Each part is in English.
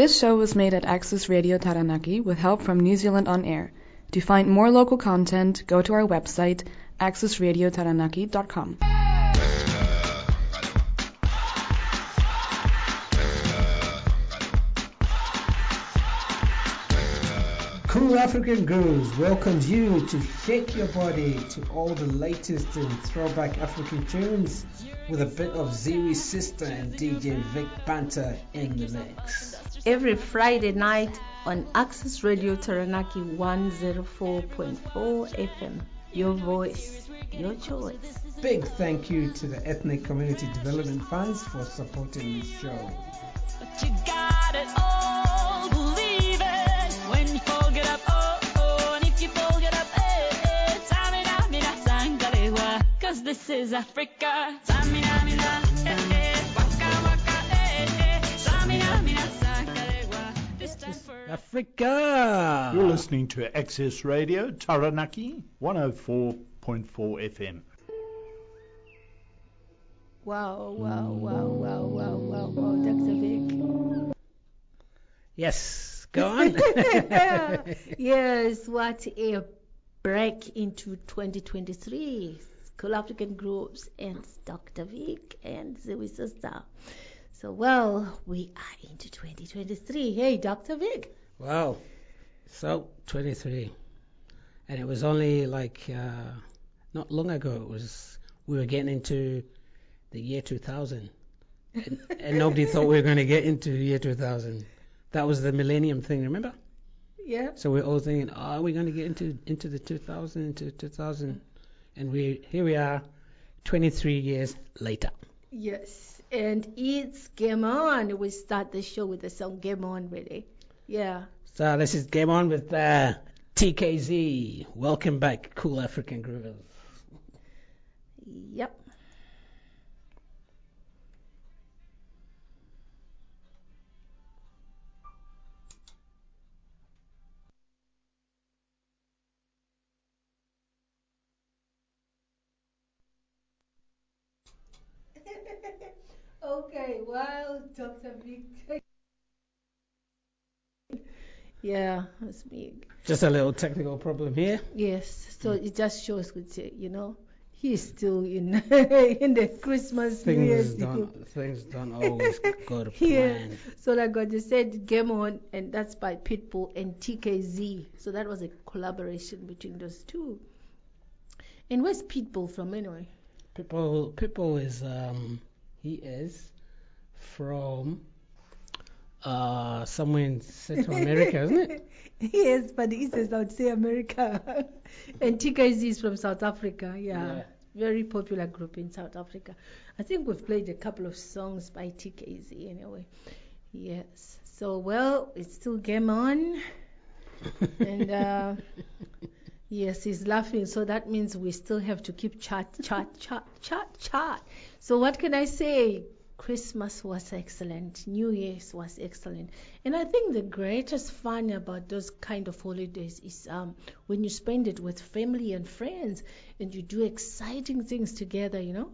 This show was made at Access Radio Taranaki with help from New Zealand On Air. To find more local content, go to our website, accessradiotaranaki.com. Cool African Girls welcomes you to shake your body to all the latest in throwback African tunes with a bit of Ziri Sister and DJ Vic Banter in the mix. Every Friday night on Access Radio Taranaki 104.4 FM. Your voice, your choice. Big thank you to the Ethnic Community Development Funds for supporting this show. This time for Africa! You're listening to Access Radio Taranaki 104.4 FM. Wow, wow, wow, wow, wow, wow, wow, Dr. Vic. Yes, go on. yes, what a break into 2023. Cool African groups and Dr. Vic and Zoe Sister. So, well, we are into 2023. Hey, Dr. Vic. wow. So, 23. And it was only like uh, not long ago, it was we were getting into the year 2000. And, and nobody thought we were going to get into the year 2000. That was the millennium thing, remember? Yeah. So we're all thinking, oh, are we going to get into into the 2000, into 2000? And we here we are, 23 years later. Yes, and it's Game On. We start the show with the song Game On, really. Yeah. So this is Game On with uh, TKZee. Welcome back, cool African groovers. Yep. Okay, well, Dr. Victor. Yeah, that's me. Just a little technical problem here. Yes, so it just shows, you know, he's still in in the Christmas New Things Year's don't things don't always go to Yeah. So like I just said, Game On, and that's by Pitbull and TKZee. So that was a collaboration between those two. And where's Pitbull from anyway? People people is um he is from uh somewhere in Central America, isn't it? yes, but he says I would say America. and TKZee is from South Africa. Yeah. Yeah. Very popular group in South Africa. I think we've played a couple of songs by TKZee anyway. Yes. So well, it's still Game On. and uh, yes, he's laughing. So that means we still have to keep chat, chat, chat, chat, chat. So what can I say? Christmas was excellent. New Year's was excellent. And I think the greatest fun about those kind of holidays is um, when you spend it with family and friends and you do exciting things together, you know?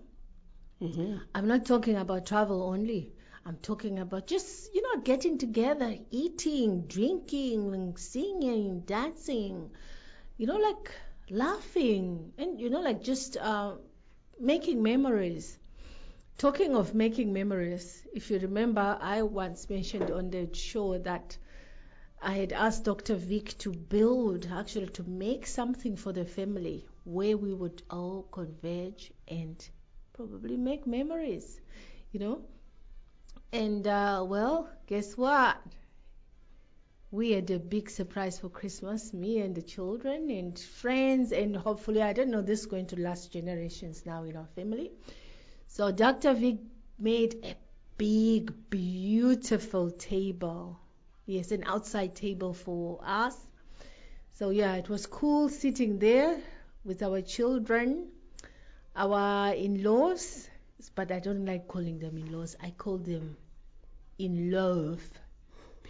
hmm I'm not talking about travel only. I'm talking about just, you know, getting together, eating, drinking, singing, dancing, you know, like laughing, and, you know, like just uh, making memories. Talking of making memories, if you remember, I once mentioned on the show that I had asked Dr. Vic to build, actually, to make something for the family where we would all converge and probably make memories, you know. And uh, well, guess what? We had a big surprise for Christmas, me and the children and friends, and hopefully, I don't know, this is going to last generations now in our family. So Dr. Vic made a big, beautiful table. Yes, an outside table for us. So yeah, it was cool sitting there with our children, our in-laws, but I don't like calling them in-laws. I call them in-love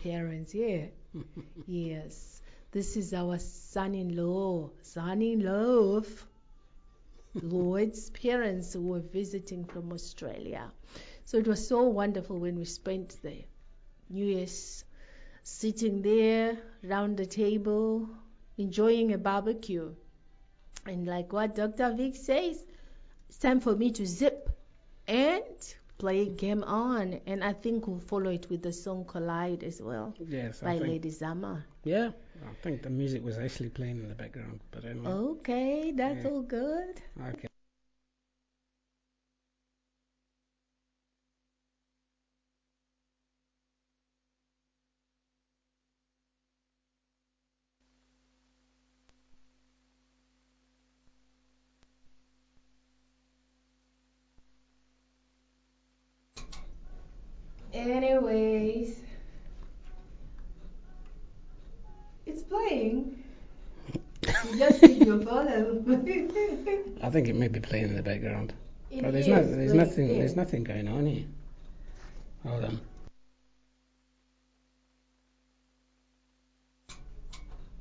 parents. Yeah, yes. This is our son-in-law, son-in-law. Lloyd's parents who were visiting from Australia. So it was so wonderful when we spent the New Year's sitting there round the table, enjoying a barbecue. And like what Dr. Vic says, it's time for me to zip and play Game On. And I think we'll follow it with the song Collide as well Yes, by think. Lady Zamar. Yeah, I think the music was actually playing in the background. But anyway. Okay, that's Yeah. all good. Okay. Anyways, it's playing. You just need I think it may be playing in the background. It oh, But there's, is no, there's nothing. There's nothing going on here. Hold on.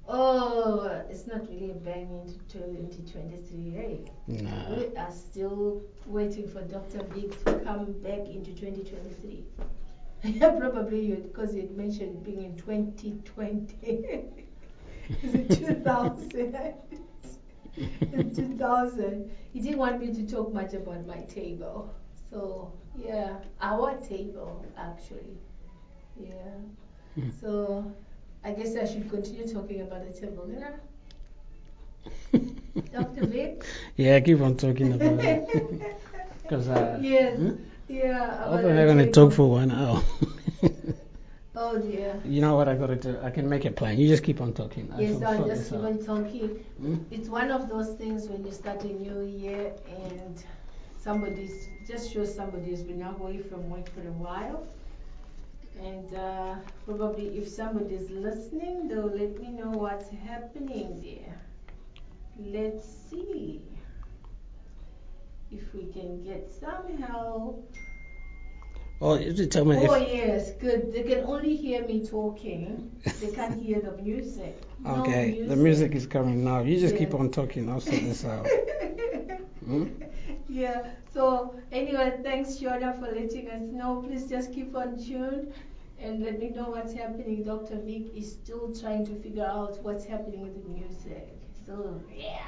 Oh, it's not really a bang into 2023, hey? No. We are still waiting for Dr. Vic to come back into 2023. Probably you, because you mentioned being in 2020. Is it 2000? In 2000. He didn't want me to talk much about my table. So, yeah, our table, actually. Yeah. Hmm. So, I guess I should continue talking about the table. Yeah? Dr. Vic? yeah, keep on talking about it. Because uh, Yes. hmm? Yeah. I the they're going to talk for one hour. Oh dear. you know what I got to do? I can make a plan. You just keep on talking. Yes, I'll just keep on talking. Hmm? It's one of those things when you start a new year and somebody's just shows somebody's been away from work for a while. And uh, probably if somebody's listening, they'll let me know what's happening there. Let's see if we can get some help. Oh, you just tell me Oh if. yes, good. They can only hear me talking. They can't hear the music. No Okay, the music is coming now. You just keep on talking. I'll sort this out. Hmm? yeah. So anyway, thanks Shona for letting us know. Please just keep on tuned and let me know what's happening. Dr. Vic is still trying to figure out what's happening with the music. So yeah,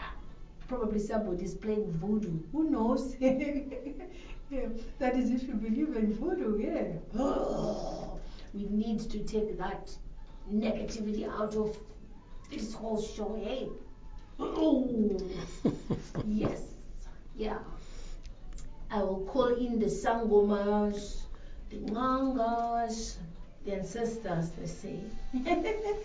probably somebody's playing voodoo. Who knows? yeah. That is if you believe in voodoo. Yeah. Oh, we need to take that negativity out of this whole show. Hey. Oh. Yes, yeah. I will call in the Sangomas, the Ngangas, the ancestors, they say.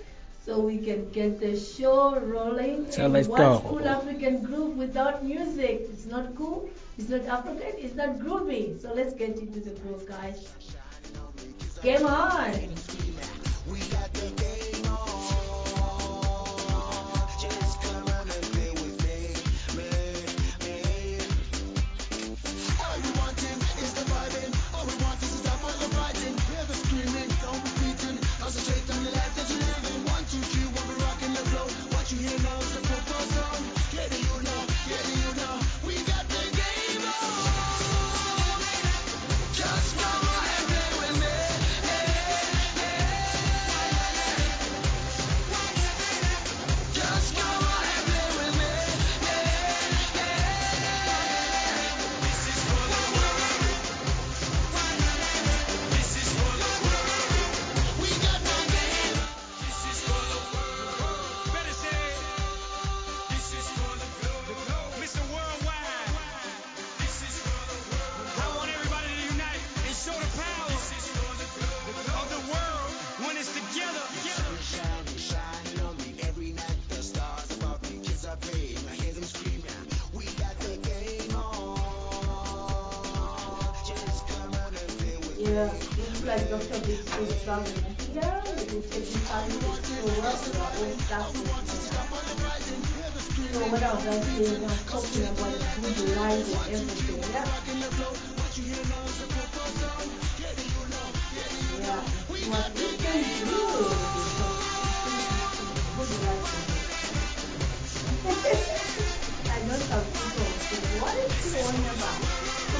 so we can get the show rolling. So and let's what's go. cool African group without music? It's not cool, it's not African, it's not groovy. So let's get into the groove, guys. Game on!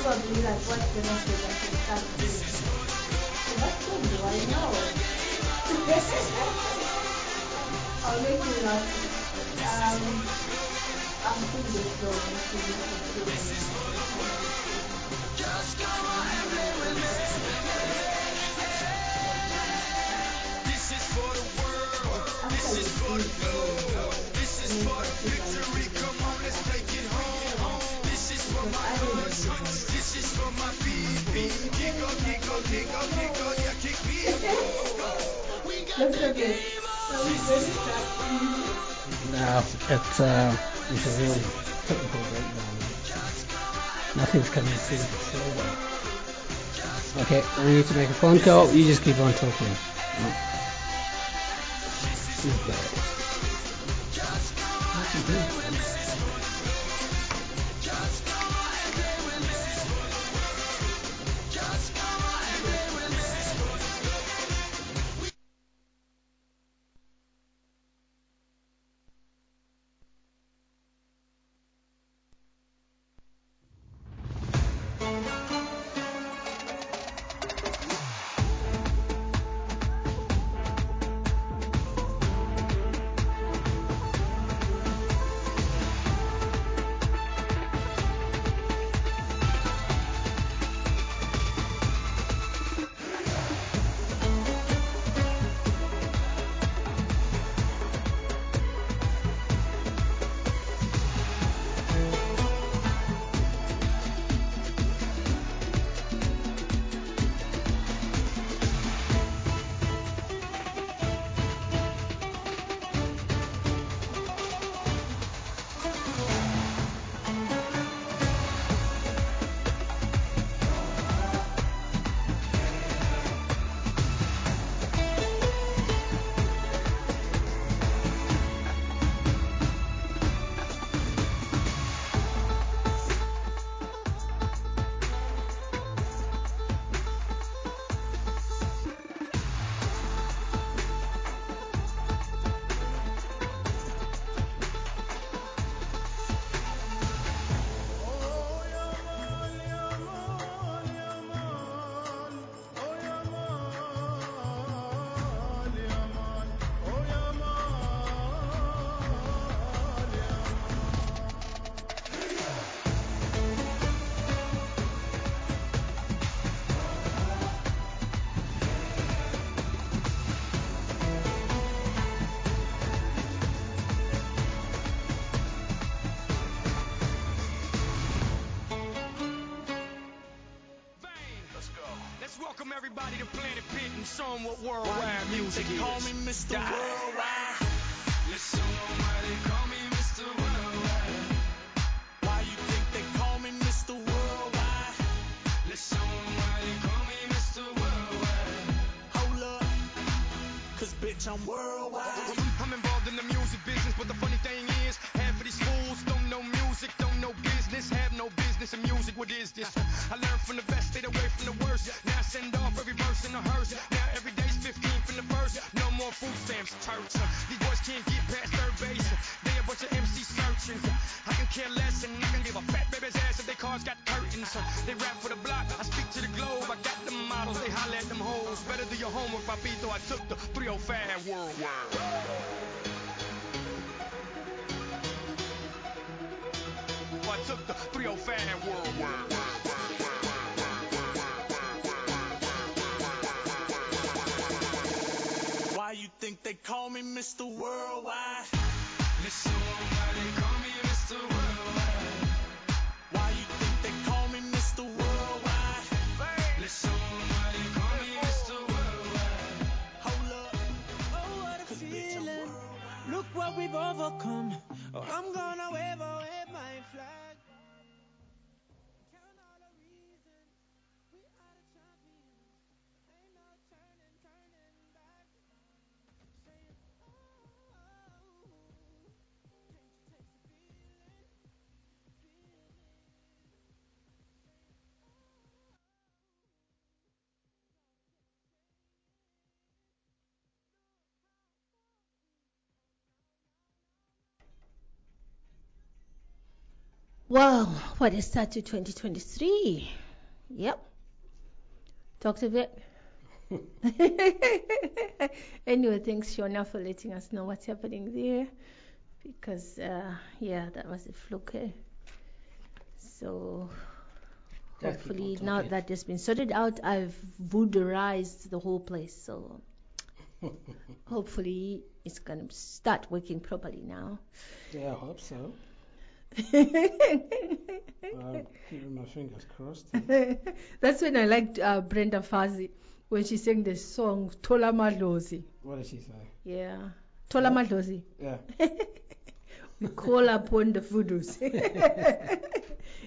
Probably like, what's the message I can start doing? So what song do I know? I'll make you laugh. Um, sing this song. I'll sing this song. This is for the world. This is for the globe. This is for the victory. Come on, let's take it home. This is for my people. Yeah, kick me. We to start music. No, it's uh, it's a real technical breakdown. Nothing's coming through. Down. Okay, we need to make a phone call. You just keep on talking. Everybody to Planet Pit and show 'em what worldwide music is. call me Mr. Worldwide? Took the 305 worldwide. Why you think they call me Mr. Worldwide? 'em why they call me Mr. Worldwide. Why you think they call me Mr. Worldwide? 'em why they call me Mr. Worldwide. Hold up, Oh, what a cause bitch, I'm feeling. Look what we've overcome. Oh, I'm gonna wave, Wow, what a start to 2023. Yep. Dr. Vic, anyway, thanks, Shona, for letting us know what's happening there. Because, uh, yeah, that was a fluke. eh? So, hopefully, now talking. that has been sorted out, I've voodooized the whole place. So, hopefully, it's going to start working properly now. yeah, I hope so. Keeping my fingers crossed. That's when I liked uh, Brenda Fassie when she sang the song Tola Madlozi. What did she say? Yeah. Tola Madlozi. Yeah. we call upon the voodoos.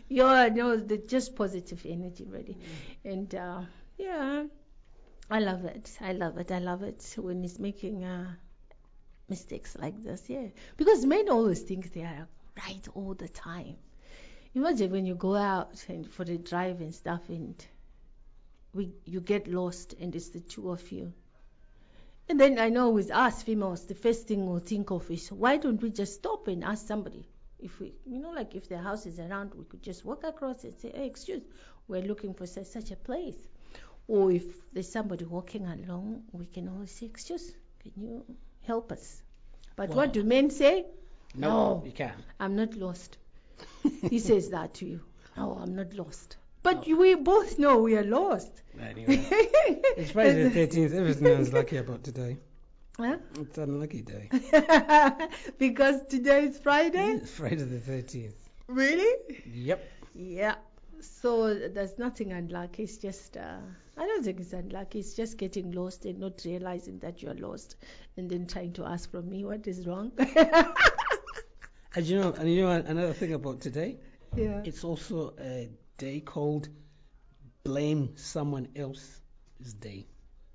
yeah, no, the just positive energy, really. And uh, yeah, I love it. I love it. I love it when he's making uh, mistakes like this. Yeah, because men always think they are right all the time. Imagine when you go out and for the drive and stuff, and we you get lost, and it's the two of you. And then I know with us females, the first thing we'll think of is why don't we just stop and ask somebody? If we, you know, like if the house is around, we could just walk across and say, hey, excuse, we're looking for such, such a place. Or if there's somebody walking along, we can always say, excuse, can you help us? But what do men say? No, No. you can't. I'm not lost. he says that to you. No, I'm not lost. But you, we both know we are lost. Anyway, it's Friday the 13th. Everything I was lucky about today. Huh? It's an unlucky day. because today is Friday? It's Friday the 13th. Really? Yep. Yeah. So there's nothing unlucky. It's just, uh, I don't think it's unlucky. It's just getting lost and not realizing that you're lost and then trying to ask from me what is wrong. And you know, and you know another thing about today? yeah. It's also a day called Blame Someone Else's Day.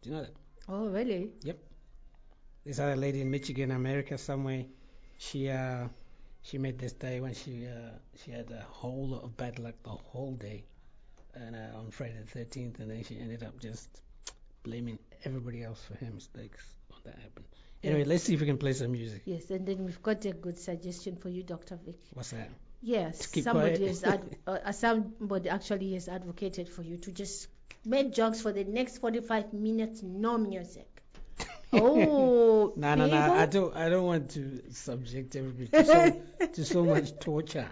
Do you know that? Oh, really? Yep. This other lady in Michigan, America, somewhere, she uh, she made this day when she uh, she had a whole lot of bad luck the whole day, and uh, on Friday the 13th, and then she ended up just blaming everybody else for her mistakes when that happened. Anyway, let's see if we can play some music. Yes, and then we've got a good suggestion for you, Dr. Vic. What's that? Yes, somebody has ad- uh, somebody actually has advocated for you to just make jokes for the next 45 minutes, no music. Oh, No, no, no. I don't. I don't want to subject everybody to so, to so much torture.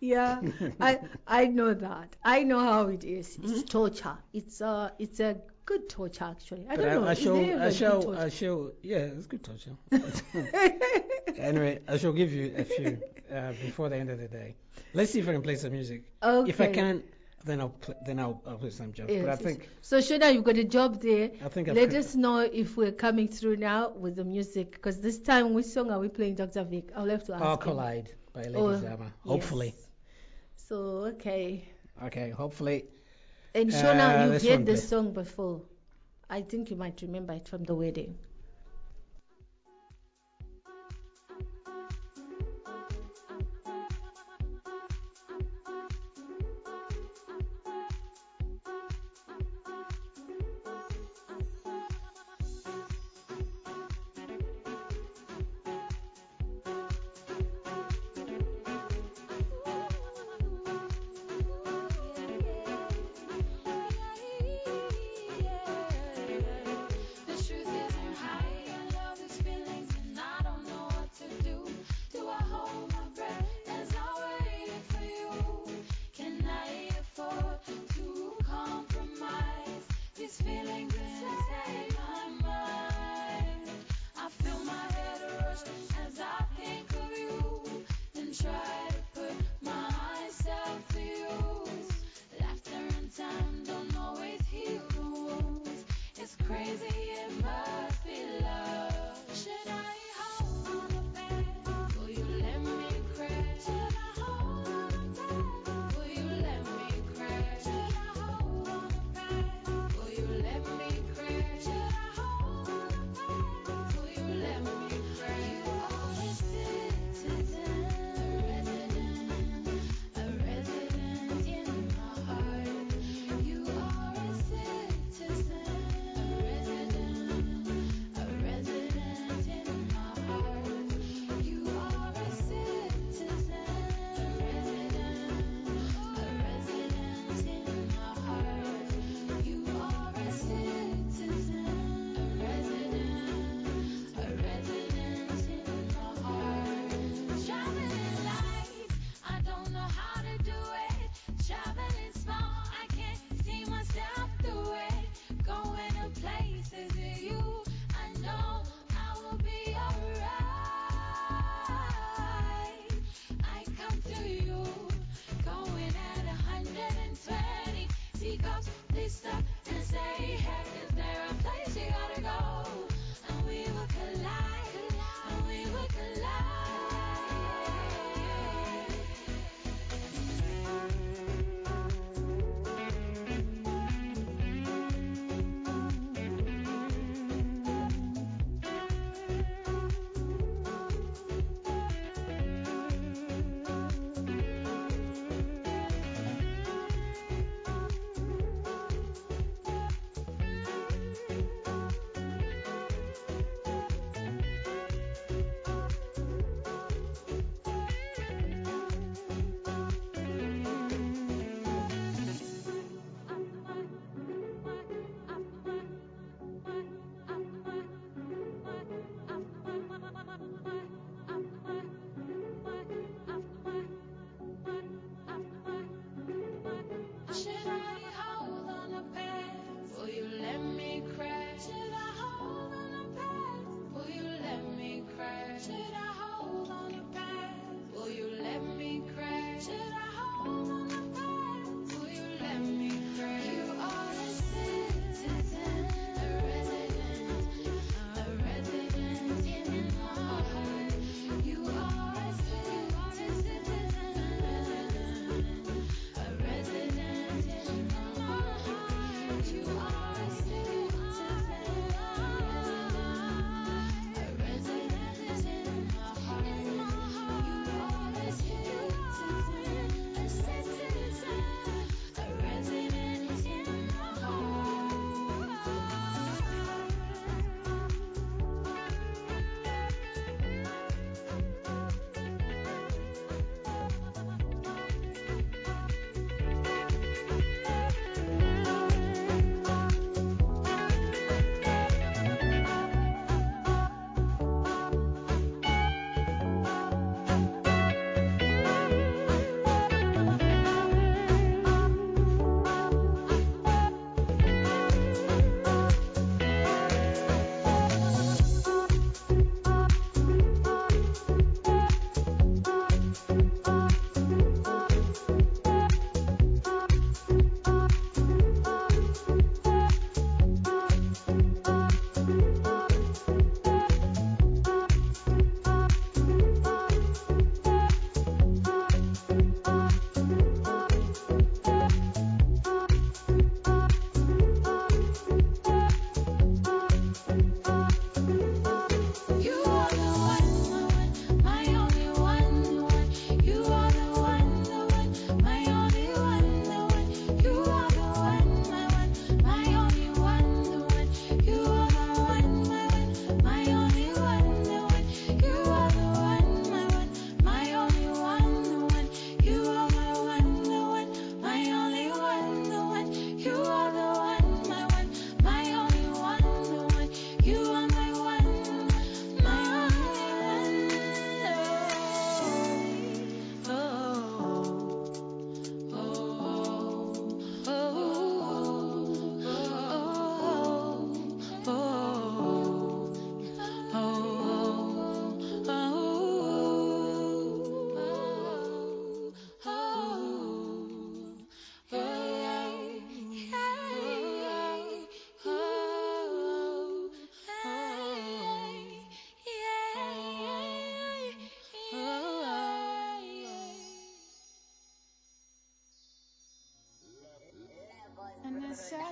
Yeah, I I know that. I know how it is. Mm-hmm. It's torture. It's a it's a good torture actually. I But don't know. I, shall. I shall. I shall. Yeah, it's good torture. anyway, I shall give you a few uh, before the end of the day. Let's see if I can play some music. okay. If I can, then I'll pl- then I'll, I'll play some jokes. Yes, but I yes. think So Shona, you've got a job there. I think I've Let cr- us know if we're coming through now with the music, because this time which song are we playing, Dr. Vic? I'll have to ask. I'll collide by Lady Oh, Zamar. Hopefully. Yes. So okay. Okay. Hopefully. And Uh, Shona, you've heard one, this song before. I think you might remember it from the wedding.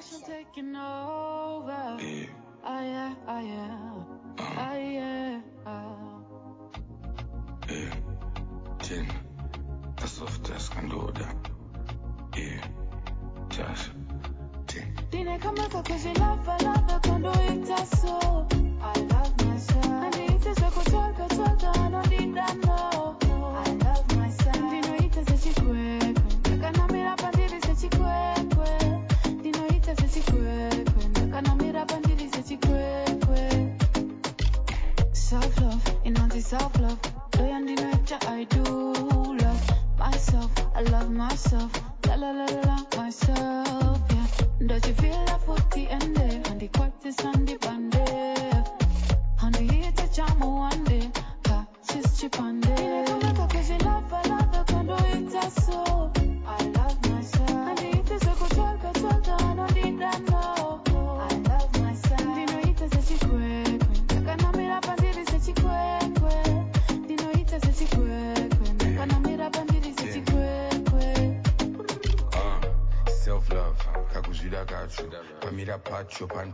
Passion taking over. Eh. Ah, yeah. Oh yeah, oh yeah.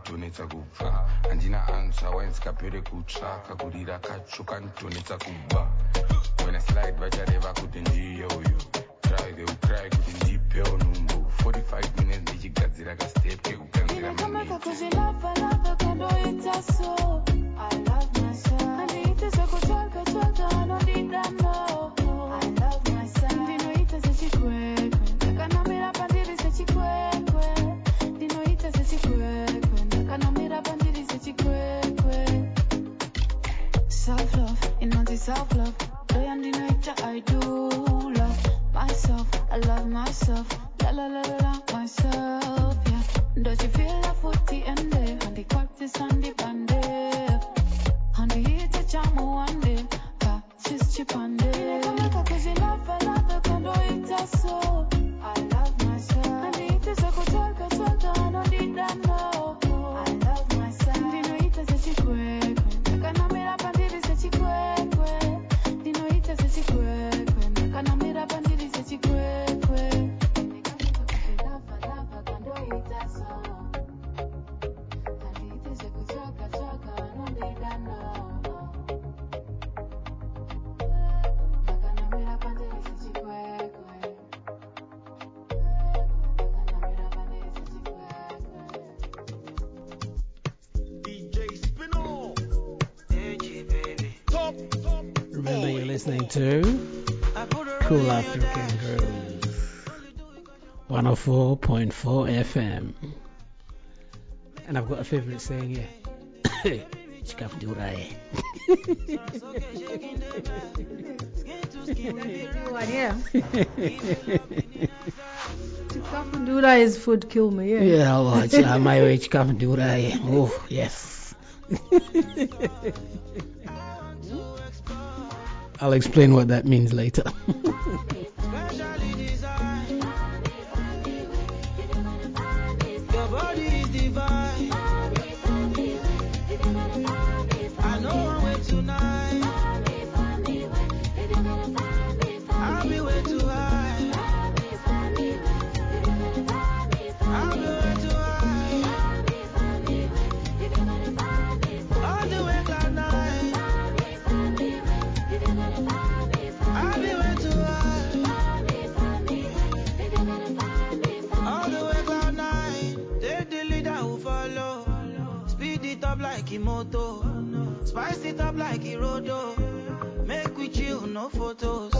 kandidhonetsa kubva. Handina anzva wainzikapere kutsvaka kuri rakatsvo kandidhonetsa kubva. When i slide vachareva kuti ndiyeuyu try they will cry kuti ndipe unumbu. 45 minutes ndichigadzira kastepu kekuganzira minutes myself. Favorite saying here. Chikafudurai. Everyone, yeah. Chikafundura is food kill me, yeah. Yeah, well, it's, uh, my way Chikafudurai. Oh, yes. I'll explain what that means later. fotos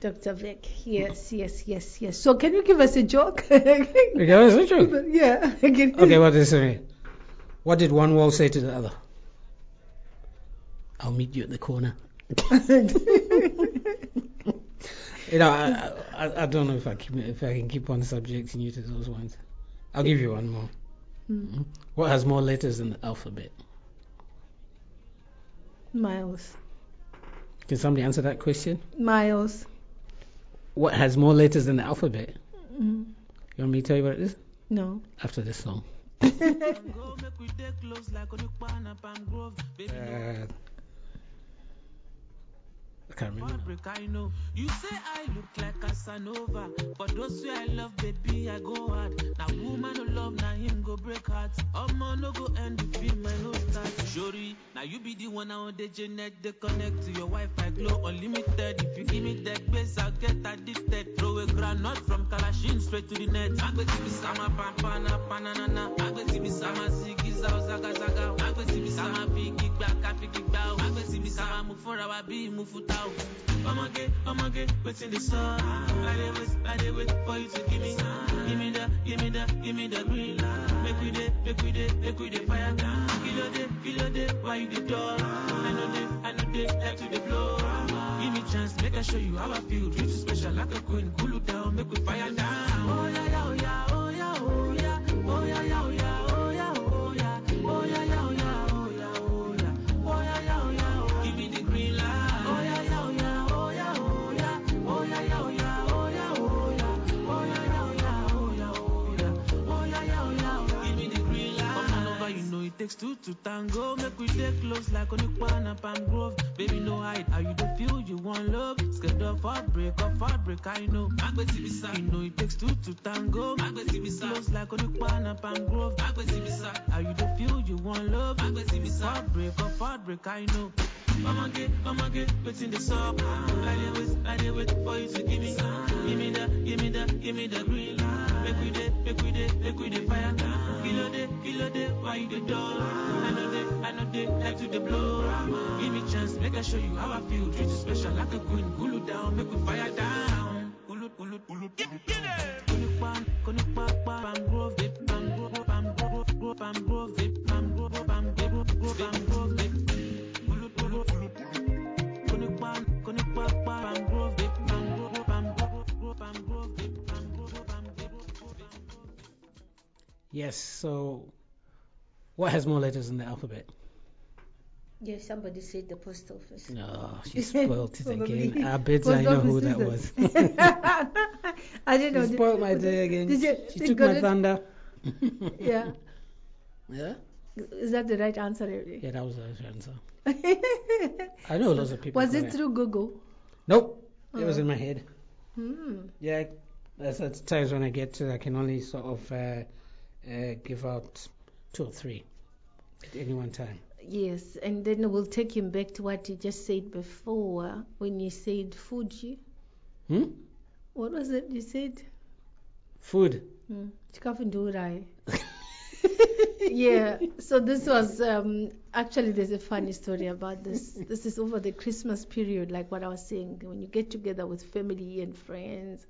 Dr. Vic. Yes, yes, yes, yes. So, can you give us a joke? Okay, that's a joke. Yeah. Okay, what does it mean? What did one wall say to the other? I'll meet you at the corner. You know, I, I, I don't know if I keep, if I can keep on subjecting you to those ones. I'll give you one more. Mm. What has more letters than the alphabet? Miles. Can somebody answer that question? Miles. What has more letters than the alphabet? Mm. You want me to tell you what it is? No. After this song. Go make we dey close like Onukpa and Palm Grove. Baby, no Uh, I can't I know. You say I look like Casanova, but those who I love, baby, I go hard. Now woman no love, now him go break heart. Omo no go end the film, I know start. Shori, now you be the one on the Janet, they connect to your Wi-Fi glow unlimited. If you give me that base, I'll get addicted. Throw a granite from Kalashin straight to the net. Agbeti bi sama pampana panana. Agbeti bi sama zigi zao zaga zaga. Agbeti bi sama figi gba kafigi for our be move futa. Omage, omage, waiting the sun. I dey wait, I dey wait for you to give me, give me the, give me the, give me the green light. Make we dey, make we dey, make we dey fire down. Kilo day, kilo day, why you dey dull? I know they, I know they like to dey blow. Give me chance, make I show you how I feel. You special like a queen. Cool down, make we fire down. Oh yeah, oh yeah, oh yeah, oh yeah, takes two to tango. Make we take close like Oniquana Palm Grove. Baby, no hide. How you the feel you want love? Scared of heartbreak, of heartbreak, I know. You know it takes two to tango. Close like Oniquana Palm Grove. How you the feel you want love? Heartbreak, of heartbreak, I know. Mama get, mama get, what's in the sub? I did wait, I did wait for you to give me, give me that, give me that, give me the green light. Make we day, make we day, make we day fire. Kilo day, kilo day, why you the door? I know they, I know they like to the blow. Give me chance, make I show you how I feel. Treat you special like a queen. Cool down, make we fire down. Cool cool cool. Get, get it. Yes, so what has more letters in the alphabet? Yeah, somebody said the post office. No, she spoiled it again. I bet Post I know who that was. I didn't know. She spoiled my day again. Did you, She took my it? thunder. Yeah. Yeah? Is that the right answer? really? Yeah, that was the right answer. I know lots of people. Was it through Google? Nope. It was Oh. in my head. Hmm. Yeah, there's at times when I get to, I can only sort of uh, uh, give out two or three at any one time. Yes, and then we'll take him back to what you just said before when you said Fuji. Hmm? What was it you said? Food. Ndurai. yeah, so this was um, actually there's a funny story about this. This is over the Christmas period, like what I was saying, when you get together with family and friends,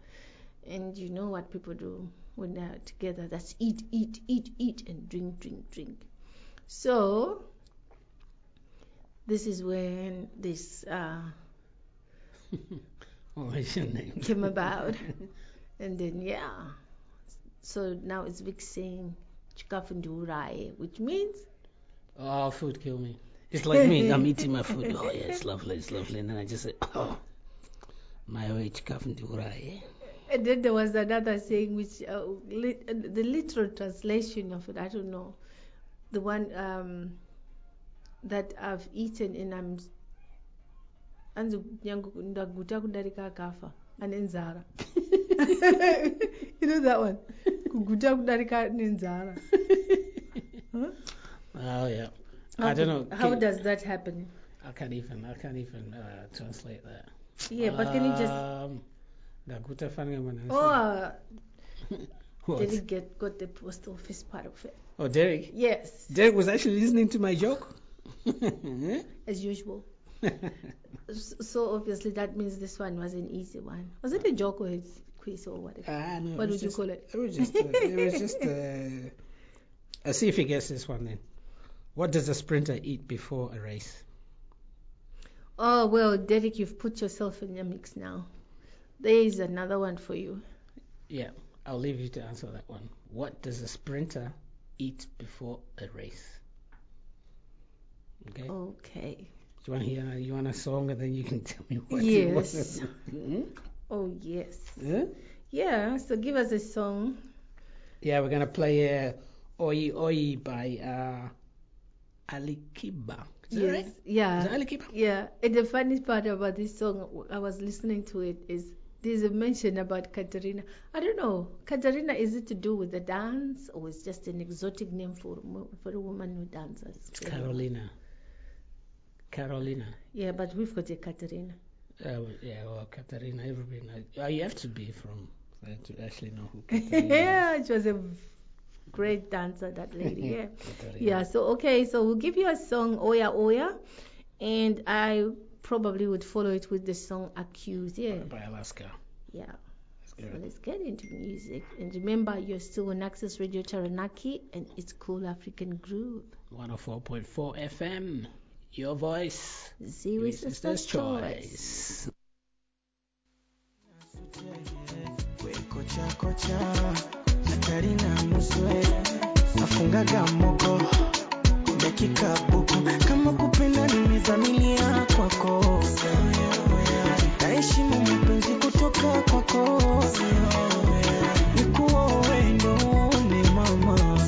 and you know what people do when they're together. That's eat, eat, eat, eat, and drink, drink, drink. So this is when this uh, What was your name? came about, and then yeah. So now it's Vic saying chikafu which means Oh, food kill me. It's like me. I'm eating my food. Oh yeah, it's lovely, it's lovely. And then I just say, oh, my way eh? And then there was another saying which uh, lit, uh, the literal translation of it, I don't know, the one um, that I've eaten and I'm anzi nyangu ndaguta kudarika akafa anenzara you know that one kuguta kudarika nenzara huh? Oh yeah. How I don't know. how Can- does that happen I can't even. I can't even uh, translate that. yeah but can you just Naguta Fanga Manasi. oh uh, What? did he get got the post office part of it Oh, Derek. yes Derek was actually listening to my joke. as usual So obviously that means this one was an easy one. Was it a joke or a quiz or whatever? Ah, no, what would you call it? It was just. Uh, it was just. Uh, uh, see if he gets this one then. What does a sprinter eat before a race? Oh well, Derek, you've put yourself in the mix now. There is another one for you. Yeah, I'll leave you to answer that one. What does a sprinter eat before a race? Okay. Okay. Do you want to hear? You want a song, and then you can tell me what. Yes. Hmm? Oh yes. Yeah? Yeah. So give us a song. Yeah, we're gonna play uh, "Oi Oi" by uh, Ali Kiba. Is that yes. right? Yeah. Is that Ali Kiba? Yeah. And the funny part about this song, I was listening to it, is there's a mention about Katarina. I don't know. Katarina, is it to do with the dance, or is just an exotic name for a for a woman who dances? It's Carolina. Carolina. Yeah, but we've got a Katarina. Uh, yeah, well, Katarina. Everybody. Uh, you have to be from there to actually know who yeah, she was a great dancer, that lady. Yeah. Yeah, so okay, so we'll give you a song, Oya Oya, and I probably would follow it with the song Accused. Yeah. by Alaska. Yeah. So let's get into music. And remember, you're still on Access Radio Taranaki, and it's Cool African Groove. 104.4 FM. Your voice. Ziwi Your Sister's sister's Choice. choice. kocha kocha hatari na nuswe nafungaga moko kwenye kikapu, kama kupenda nimezamilia kwako, naheshimu mapenzi kutoka kwako, nikuowe nione mama,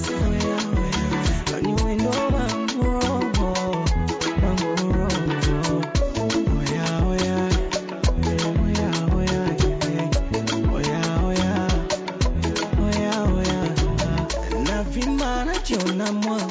niwe ndo mambo na vimana jiona mwa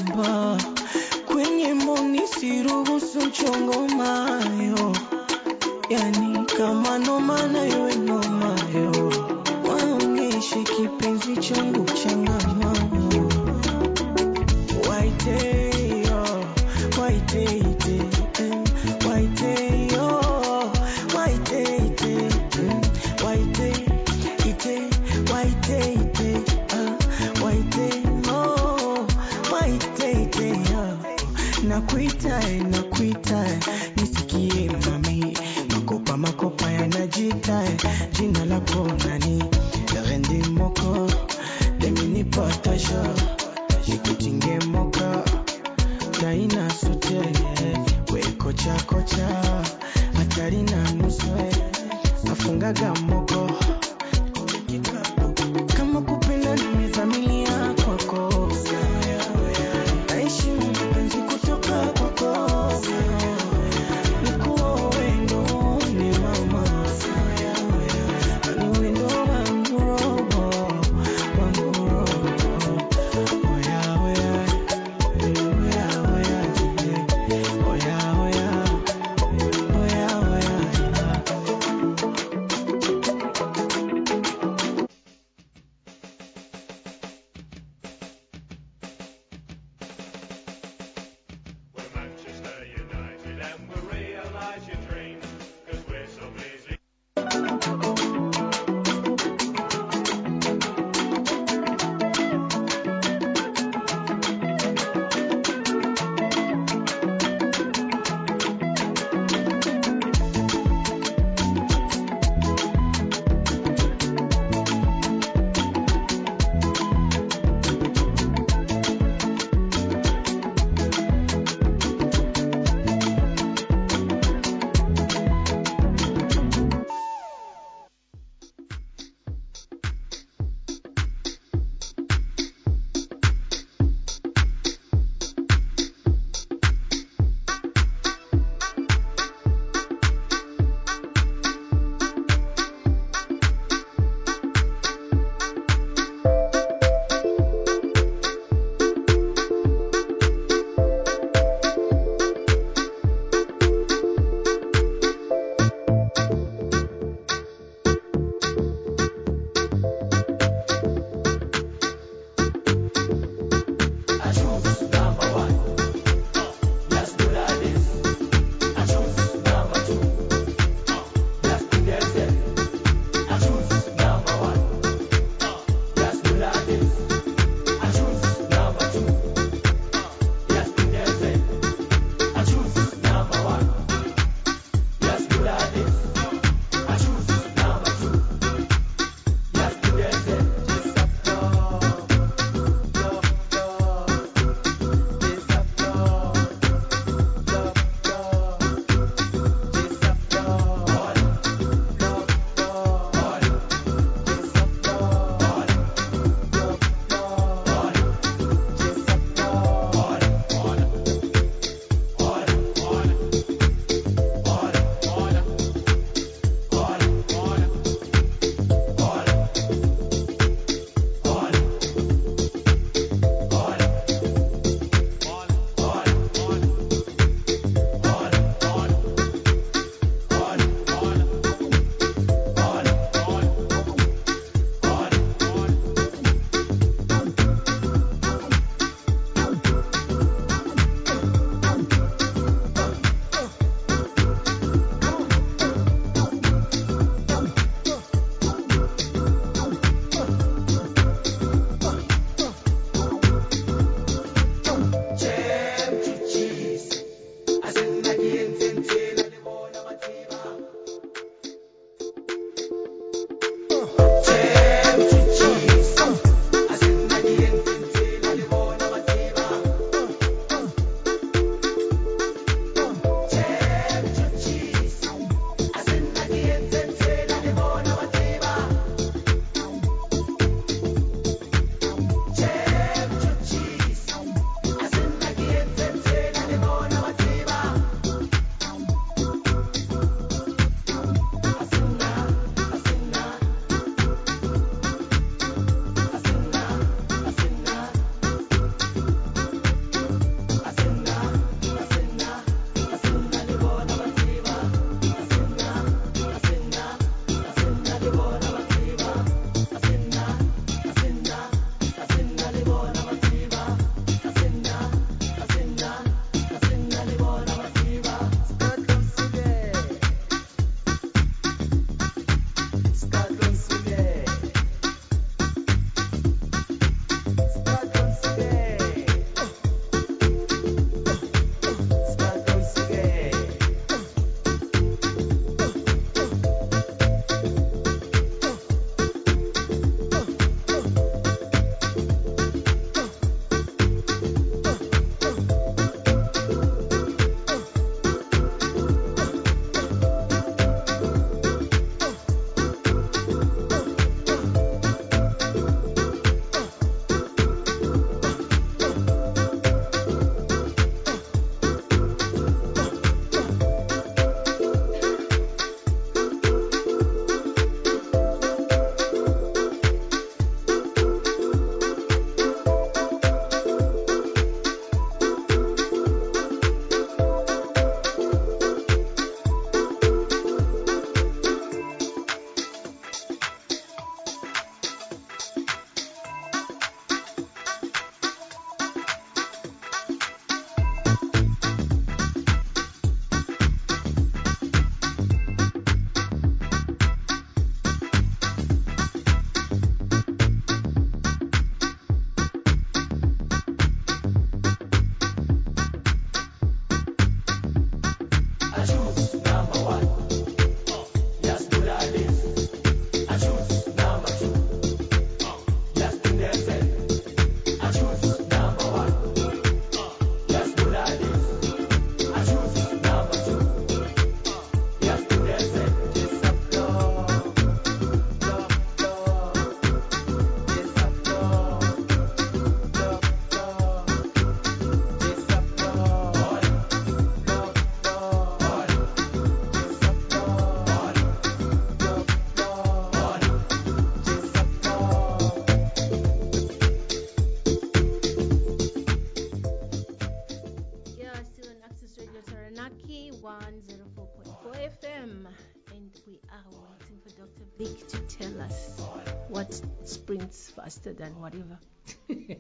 than whatever.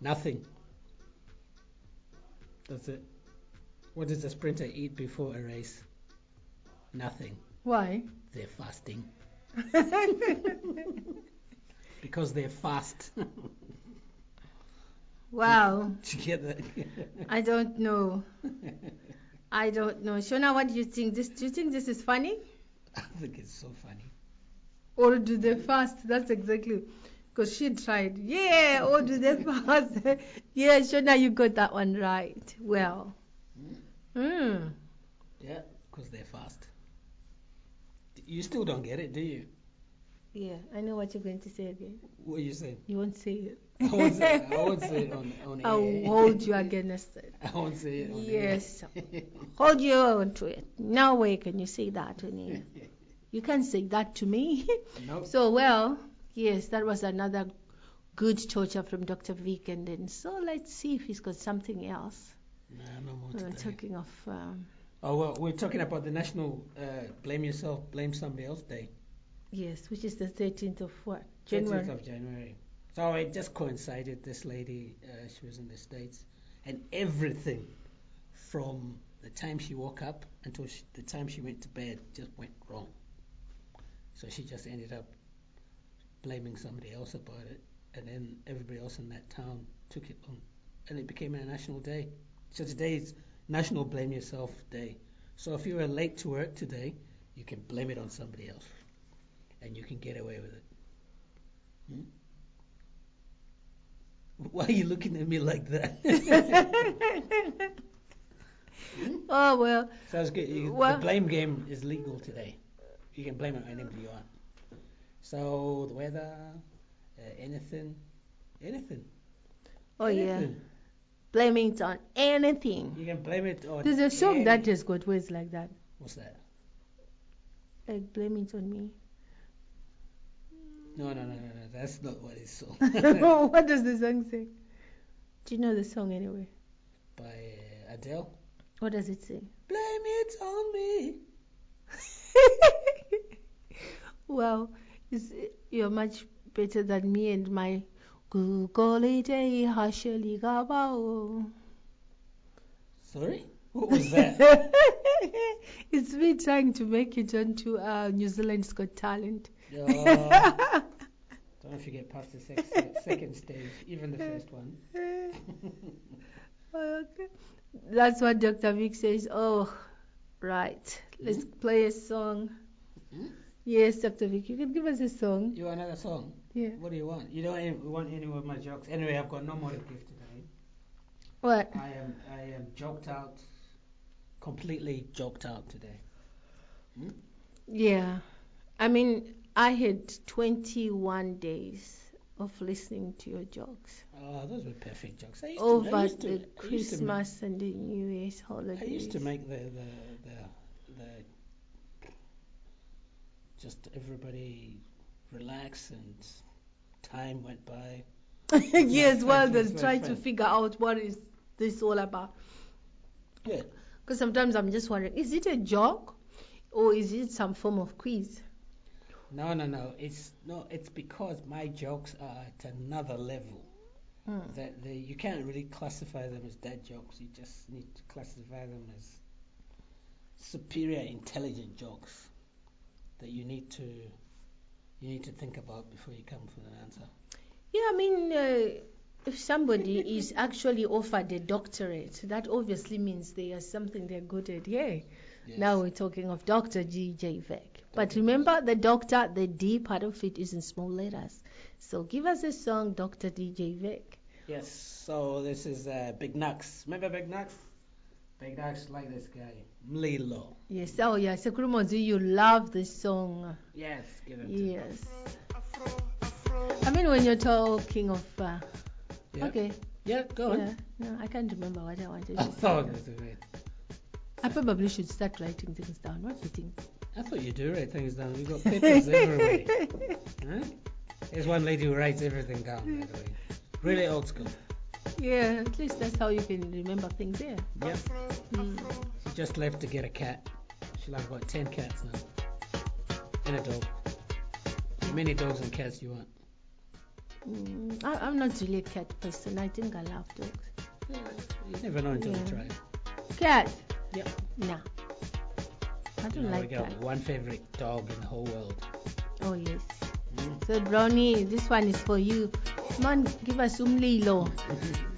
Nothing. That's it. What does a sprinter eat before a race? Nothing. Why? They're fasting. Because they're fast. wow. Did you get that? I don't know. I don't know. Shona, what do you think? This, do you think this is funny? I think it's so funny. Or do they fast? That's exactly. Because she tried. Yeah, or do they fast? yeah, sure. Now you got that one right. Well. Hmm. Yeah, because they're fast. You still don't get it, do you? Yeah, I know what you're going to say again. What are you saying? You won't say it. I won't say, I won't say it on, on I'll air. hold you against it. I won't say it on Yes. air. Hold you on to it. No way can you say that to me. You can't say that to me. Nope. So, well, yes, that was another good torture from Dr. Vic. And then, so let's see if he's got something else. Nah, no more today. talking of, um, Oh, well, we're talking about the National uh, Blame Yourself, Blame Somebody Else Day. yes, which is the 13th of what? 13th January. of January. So it just coincided. This lady, uh, she was in the States, and everything from the time she woke up until she, the time she went to bed just went wrong. So she just ended up blaming somebody else about it, and then everybody else in that town took it on, and it became a national day. So today is National Blame Yourself Day. So if you were late to work today, you can blame it on somebody else, and you can get away with it. Hmm? Why are you looking at me like that? oh, well. Sounds good. You, Well- the blame game is legal today. You can blame it on anybody you want. So the weather, uh, anything, anything. Oh, yeah. anything. Blaming it on anything. You can blame it on. There's a song any- that has got words like that. What's that? Like, blame it on me. No, no, no, no, no. That's not what it's so. what does the song say? Do you know the song anyway? By uh, Adele. What does it say? Blame it on me. well, it's, you're much better than me and my Gugolite Hasheli Gabao. Sorry. What was that? it's me trying to make it onto uh, New Zealand's Got Talent. Oh, don't know if you get past the sex, second stage, even the first one. Okay. That's what Dr. Vic says. Oh, right. Let's play a song. Hmm? Yes, Dr. Vic, you can give us a song. You want another song? Yeah. What do you want? You don't any, want any of my jokes? Anyway, I've got no more to give today. What? I am I am joked out, completely joked out today. Hmm? Yeah. I mean, I had 21 days of listening to your jokes Oh, those were perfect jokes. I used to, I over used to, the to, Christmas and the New Year's holidays. I used to make the the the, the just everybody relax and time went by. yes, fun, well, they're trying to figure out what is this all about. Yeah. Because sometimes I'm just wondering, is it a joke or is it some form of quiz? No, no, no. It's no. It's because my jokes are at another level. Hmm. That they, you can't really classify them as dad jokes. You just need to classify them as superior, intelligent jokes that you need to you need to think about before you come with an answer. Yeah, I mean, uh, if somebody is actually offered a doctorate, that obviously means they are something they're good at. Yeah. Now we're talking of Dr. G.J. Vic. But remember, the doctor, the D part of it is in small letters. So give us a song, Dr. D.J. Vic. Yes. So this is uh, Big Nuz. Remember Big Nuz? Big Nuz like this guy, Mlilo. Yes, oh yeah, Sekrumozi, you love this song. Yes, give it. to Yes. I mean, when you're talking of. Uh, Yeah. Okay. Yeah, go on. Yeah, no, I can't remember what I wanted to say. thought that's it. I probably should start writing things down. What do you think? I thought you do write things down. You've got papers everywhere. Huh? There's one lady who writes everything down, by the way. Really old school. Yeah, at least that's how you can remember things, yeah. Yep. Mm. She just left to get a cat. She'll have about 10 cats now. And a dog. many dogs and cats you want? Mm, I, I'm not really a cat person. I think I love dogs. You never know until Yeah. you try. Cat? Yep. Nah. I don't know, like we got cat. one favorite dog in the whole world. Oh yes. Mm. So Brownie, this one is for you. Come on, give us umlilo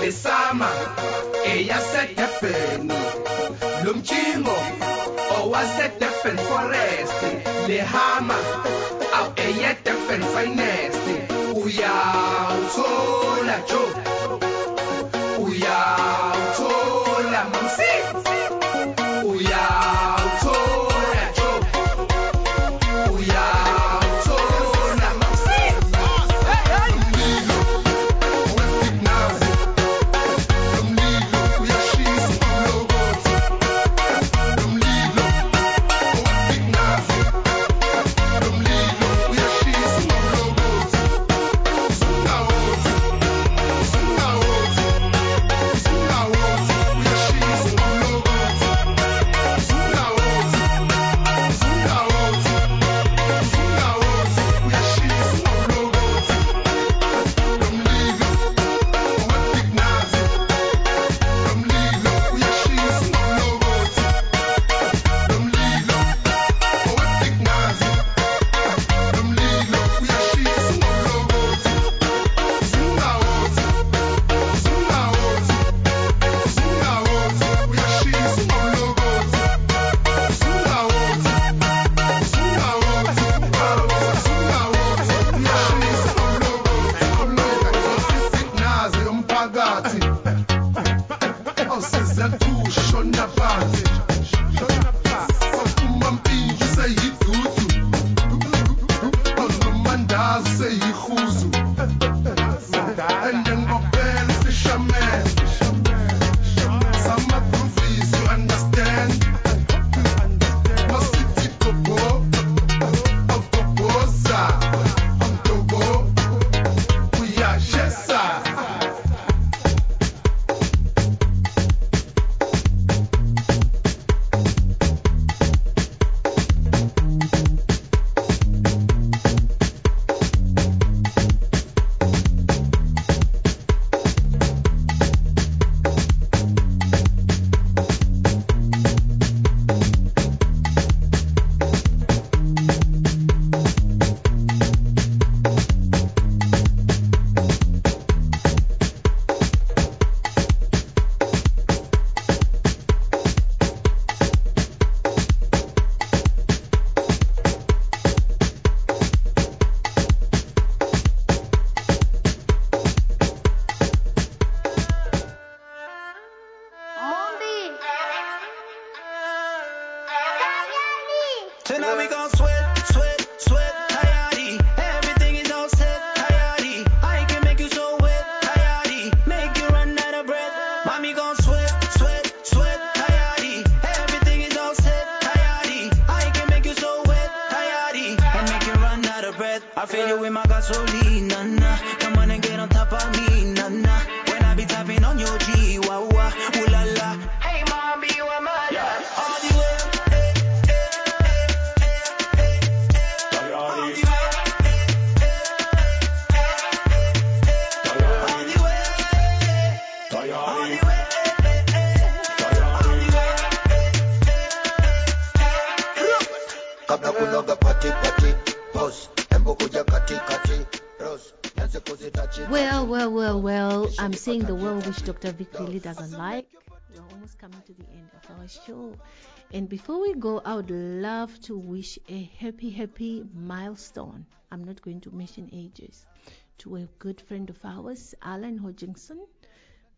lesama eyasedebheni lomjingo owase-durban forest. Lehama aw eye-durban finest. Uyawuthola jo uyawuthola which Dr. Vic really doesn't like. We're almost coming to the end of our show. And before we go, I would love to wish a happy, happy milestone. I'm not going to mention ages. To a good friend of ours, Alan Hodgkinson.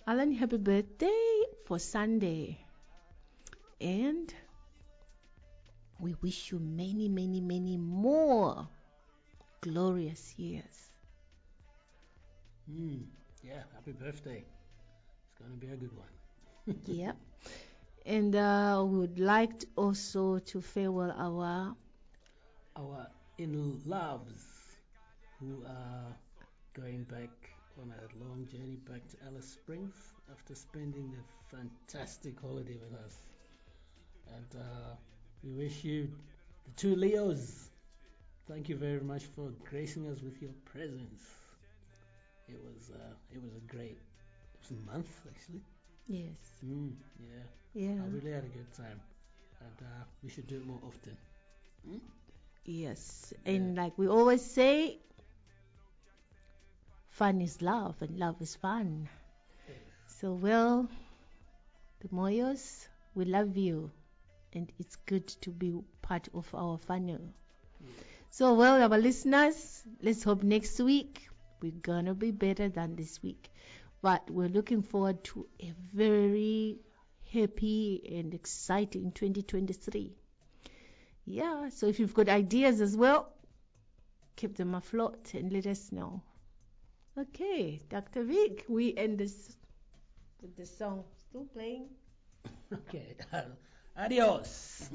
Alan, happy birthday for Sunday. And we wish you many, many, many more glorious years. Mm, yeah, happy birthday. Going to be a good one. yep. And uh, we would like to also to farewell our Our in loves who are going back on a long journey back to Alice Springs after spending a fantastic holiday with us. And uh, we wish you, the two Leos, thank you very much for gracing us with your presence. It was uh, it was a great was a month actually. yes, Mm, yeah. Yeah. I really had a good time, and uh, we should do it more often. Mm? yes, and like we always say, fun is love and love is fun. So well, the Moyos, we love you, and it's good to be part of our funnel. So well, our listeners, let's hope next week we're gonna be better than this week. But we're looking forward to a very happy and exciting 2023. Yeah, so if you've got ideas as well, keep them afloat and let us know. Okay, Dr. Vic, we end this with the song still playing. Okay. Um, adios.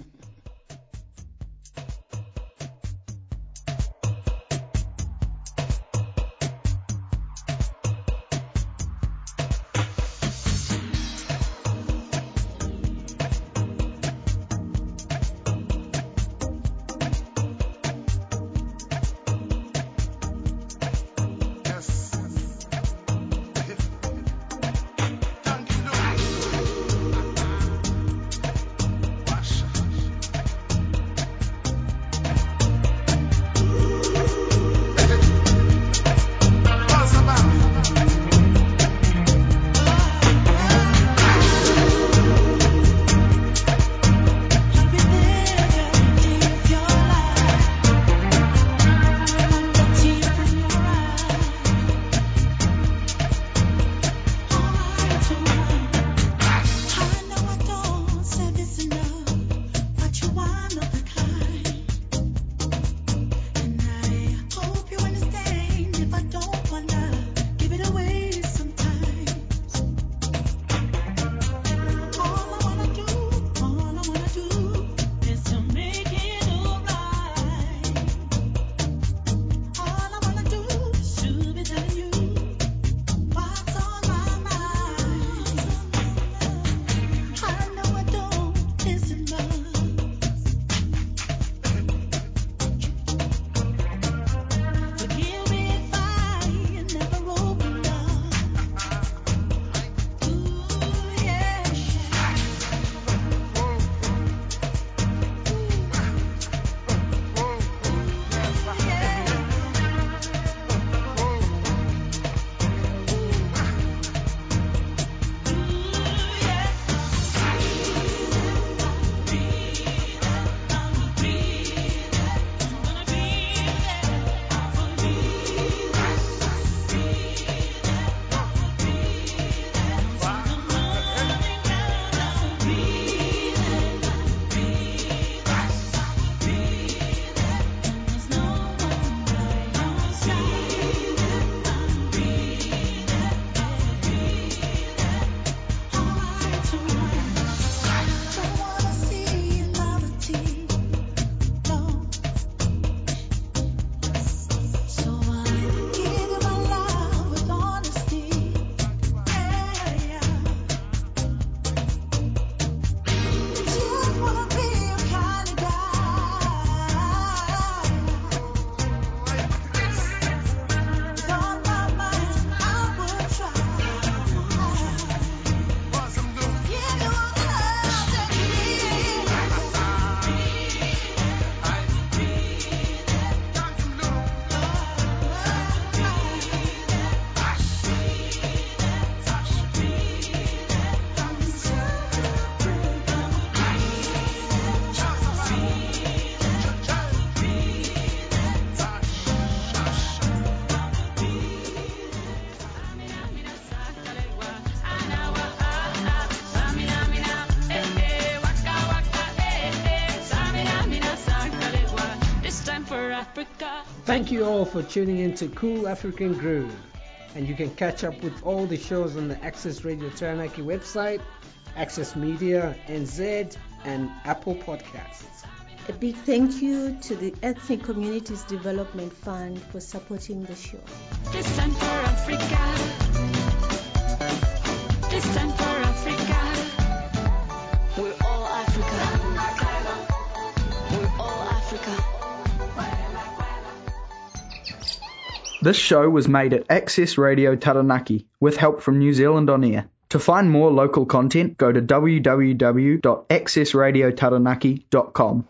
You all for tuning in to Cool African Groove. And you can catch up with all the shows on the Access Radio Taranaki website, Access Media NZ, and Apple Podcasts. A big thank you to the Ethnic Communities Development Fund for supporting the show. This time for Africa. This time for Africa. This show was made at Access Radio Taranaki with help from New Zealand On Air. To find more local content, go to www.accessradiotaranaki.com.